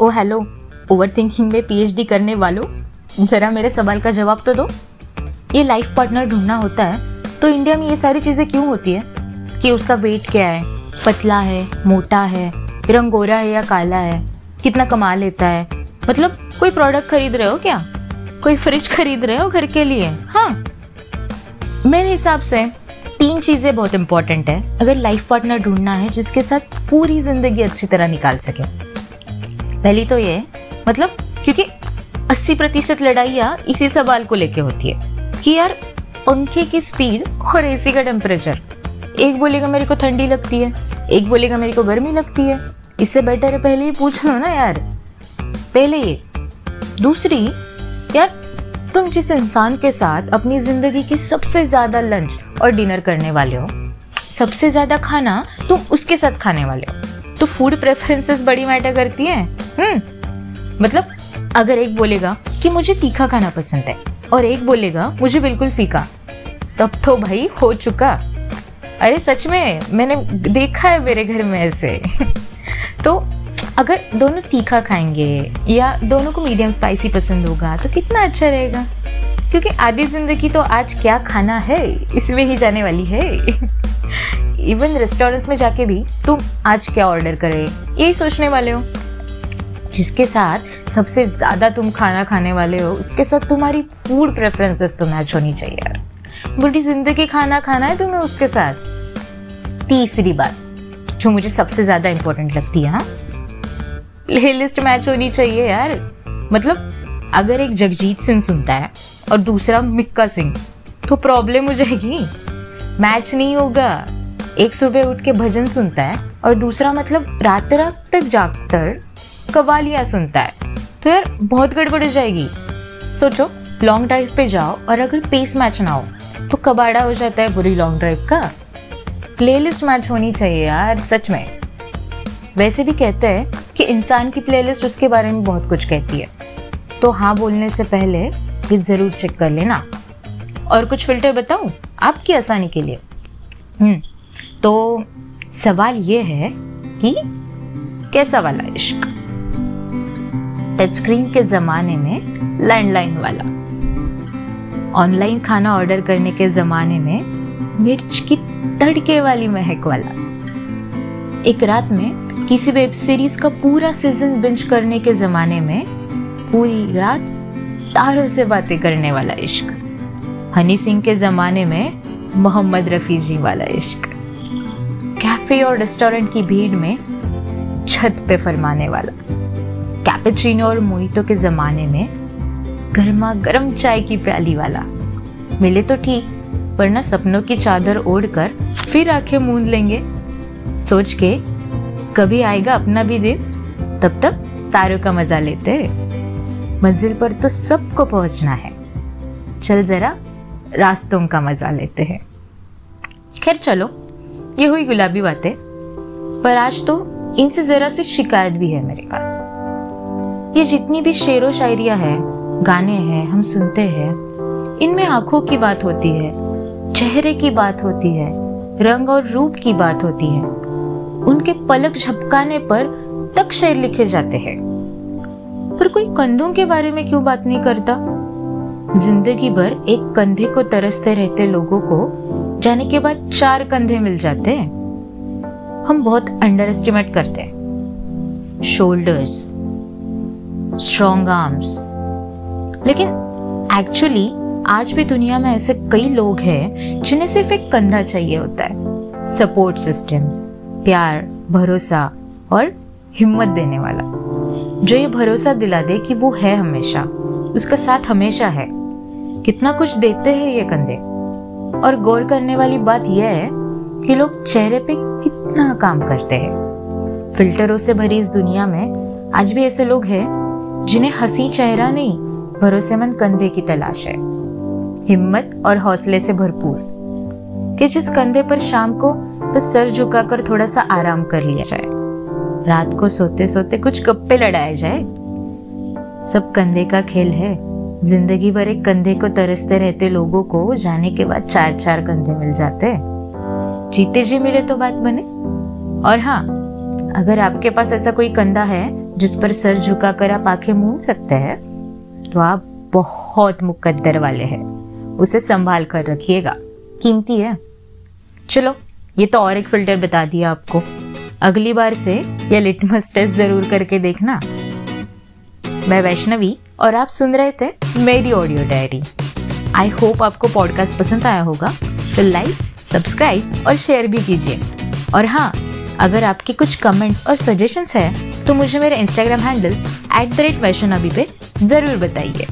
ओ hello over thinking में PhD करने वालों, ज़रा मेरे सवाल का जवाब तो दो। ये लाइफ पार्टनर ढूंढना होता है तो इंडिया में ये सारी चीज़ें क्यों होती है? कि उसका वेट क्या है? पतला है, मोटा है रंग गोरा है या काला है? कितना कमा लेता है? मतलब कोई प्रोडक्ट खरीद रहे हो क्या? कोई फ्रिज खरीद रहे हो घर के लिए? हाँ। मेरे हिसाब से तीन चीज़ें बहुत इंपॉर्टेंट है। अगर लाइफ पार्टनर ढूंढना है, जिसके साथ पूरी ज़िंदगी अच्छी तरह निकाल सके। पहली तो ये मतलब क्योंकि 80 प्रतिशत लड़ाइयाँ इसी सवाल को लेके होती है कि यार, पंखे की स्पीड और एसी का टेम्परेचर एक बोलेगा मेरे को ठंडी लगती है, एक बोलेगा मेरे को गर्मी लगती है, इससे बेटर है पहले ही पूछ लो ना यार। पहले ये। दूसरी, यार, तुम जिस इंसान के साथ अपनी ज़िंदगी की सबसे ज़्यादा लंच और डिनर करने वाले हो, सबसे ज़्यादा खाना तुम उसके साथ खाने वाले हो तो फ़ूड प्रेफरेंसेस बड़ी मैटर करती है। हम्म। मतलब अगर एक बोलेगा कि मुझे तीखा खाना पसंद है, और एक बोलेगा, मुझे बिल्कुल फीका, तब तो भाई हो चुका। अरे सच में, मैंने देखा है मेरे घर में ऐसे। तो अगर दोनों तीखा खाएँगे, या दोनों को मीडियम स्पाइसी पसंद होगा तो कितना अच्छा रहेगा। क्योंकि आधी ज़िंदगी तो आज क्या खाना है, इसमें ही जाने वाली है। इवन रेस्टोरेंट्स में जाके भी तुम आज क्या ऑर्डर करे, यही सोचने वाले हो। जिसके साथ सबसे ज़्यादा तुम खाना खाने वाले हो, उसके साथ तुम्हारी फ़ूड प्रेफरेंसेस तो मैच होनी चाहिए यार। बड़ी ज़िंदगी खाना खाना है तुम्हें उसके साथ। तीसरी बात, जो मुझे सबसे ज़्यादा इंपॉर्टेंट लगती है प्ले लिस्ट मैच होनी चाहिए यार। मतलब अगर एक जगजीत सिंह सुनता है और दूसरा मिक्का सिंह तो प्रॉब्लम हो जाएगी। मैच नहीं होगा। एक सुबह उठ के भजन सुनता है और दूसरा मतलब रात रात तक जागकर कवालियाँ सुनता है तो यार बहुत गड़बड़ हो जाएगी। सोचो लॉन्ग ड्राइव पे जाओ और अगर पेस मैच ना हो तो कबाड़ा हो जाता है बुरी लॉन्ग ड्राइव का। प्लेलिस्ट मैच होनी चाहिए यार, सच में। वैसे भी कहते हैं कि इंसान की प्लेलिस्ट उसके बारे में बहुत कुछ कहती है। तो हाँ बोलने से पहले ये ज़रूर चेक कर लेना। और कुछ फ़िल्टर बताऊँ आपकी आसानी के लिए? हम्म तो सवाल ये है कि कैसा वाला इश्क? टच स्क्रीन के ज़माने में लैंडलाइन वाला। ऑनलाइन खाना ऑर्डर करने के ज़माने में मिर्च की तड़के वाली महक वाला। एक रात में किसी वेब सीरीज़ का पूरा सीज़न बिंच करने के ज़माने में पूरी रात तारों से बातें करने वाला इश्क। हनी सिंह के ज़माने में मोहम्मद रफ़ी जी वाला इश्क। कैफ़े और रेस्टोरेंट की भीड़ में छत पे फरमाने वाला। कैपेचिनो और मोहितो के ज़माने में गर्मा गर्म चाय की प्याली वाला। मिले तो ठीक, वरना सपनों की चादर ओढ़कर फिर आँखें मूंद लेंगे। सोच के कभी आएगा अपना भी दिन तब तक तारों का मज़ा लेते। मंजिल पर तो सबको पहुँचना है। चल जरा रास्तों का मज़ा लेते हैं। खैर चलो, ये हुई गुलाबी बातें। पर आज तो इनसे जरा सी शिकायत भी है मेरे पास। ये जितनी भी शेरो शायरिया है, गाने हैं, हम सुनते हैं, इनमें आँखों की बात होती है, चेहरे की बात होती है, रंग और रूप की बात होती है। उनके पलक झपकाने पर तक शेर लिखे जाते हैं। पर कोई कंधों के बारे में क्यों बात नहीं करता? ज़िंदगी भर एक कंधे को तरसते रहते लोगों को जाने के बाद चार कंधे मिल जाते हैं। हम बहुत अंडर एस्टिमेट करते हैं। शोल्डर्स स्ट्रॉन्ग आर्म्स लेकिन एक्चुअली आज भी दुनिया में ऐसे कई लोग हैं जिन्हें सिर्फ़ एक कंधा चाहिए होता है सपोर्ट सिस्टम प्यार, भरोसा और हिम्मत देने वाला। जो ये भरोसा दिला दे कि वो है हमेशा, उसका साथ हमेशा है। कितना कुछ देते हैं ये कंधे। और गौर करने वाली बात यह है कि लोग चेहरे पे कितना काम करते हैं। फिल्टरों से भरी इस दुनिया में आज भी ऐसे लोग हैं जिन्हें हँसी चेहरा नहीं, भरोसेमंद कंधे की तलाश है। हिम्मत और हौसले से भरपूर। कि जिस कंधे पर शाम को बस सर झुकाकर थोड़ा सा आराम कर लिया जाए। रात को सोते सोते कुछ गप्पे लड़ाए जाए। सब कंधे का खेल है। ज़िंदगी भर एक कंधे को तरसते रहते लोगों को जाने के बाद चार चार कंधे मिल जाते जीते जी मिले तो बात बने। और हाँ अगर आपके पास ऐसा कोई कंधा है जिस पर सर झुकाकर आप आँखें मूंद सकते हैं तो आप बहुत मुकद्दर वाले हैं। उसे संभाल कर रखिएगा। कीमती है। चलो, ये तो और एक फ़िल्टर बता दिया आपको। अगली बार से यह लिटमस टेस्ट ज़रूर करके देखना। मैं वैष्णवी और आप सुन रहे थे मेरी ऑडियो डायरी आई होप आपको पॉडकास्ट पसंद आया होगा। तो लाइक सब्सक्राइब और शेयर भी कीजिए। और हाँ अगर आपके कुछ कमेंट्स और सजेशंस है तो मुझे मेरे Instagram handle at the rate Vaishnavi पे ज़रूर बताइए।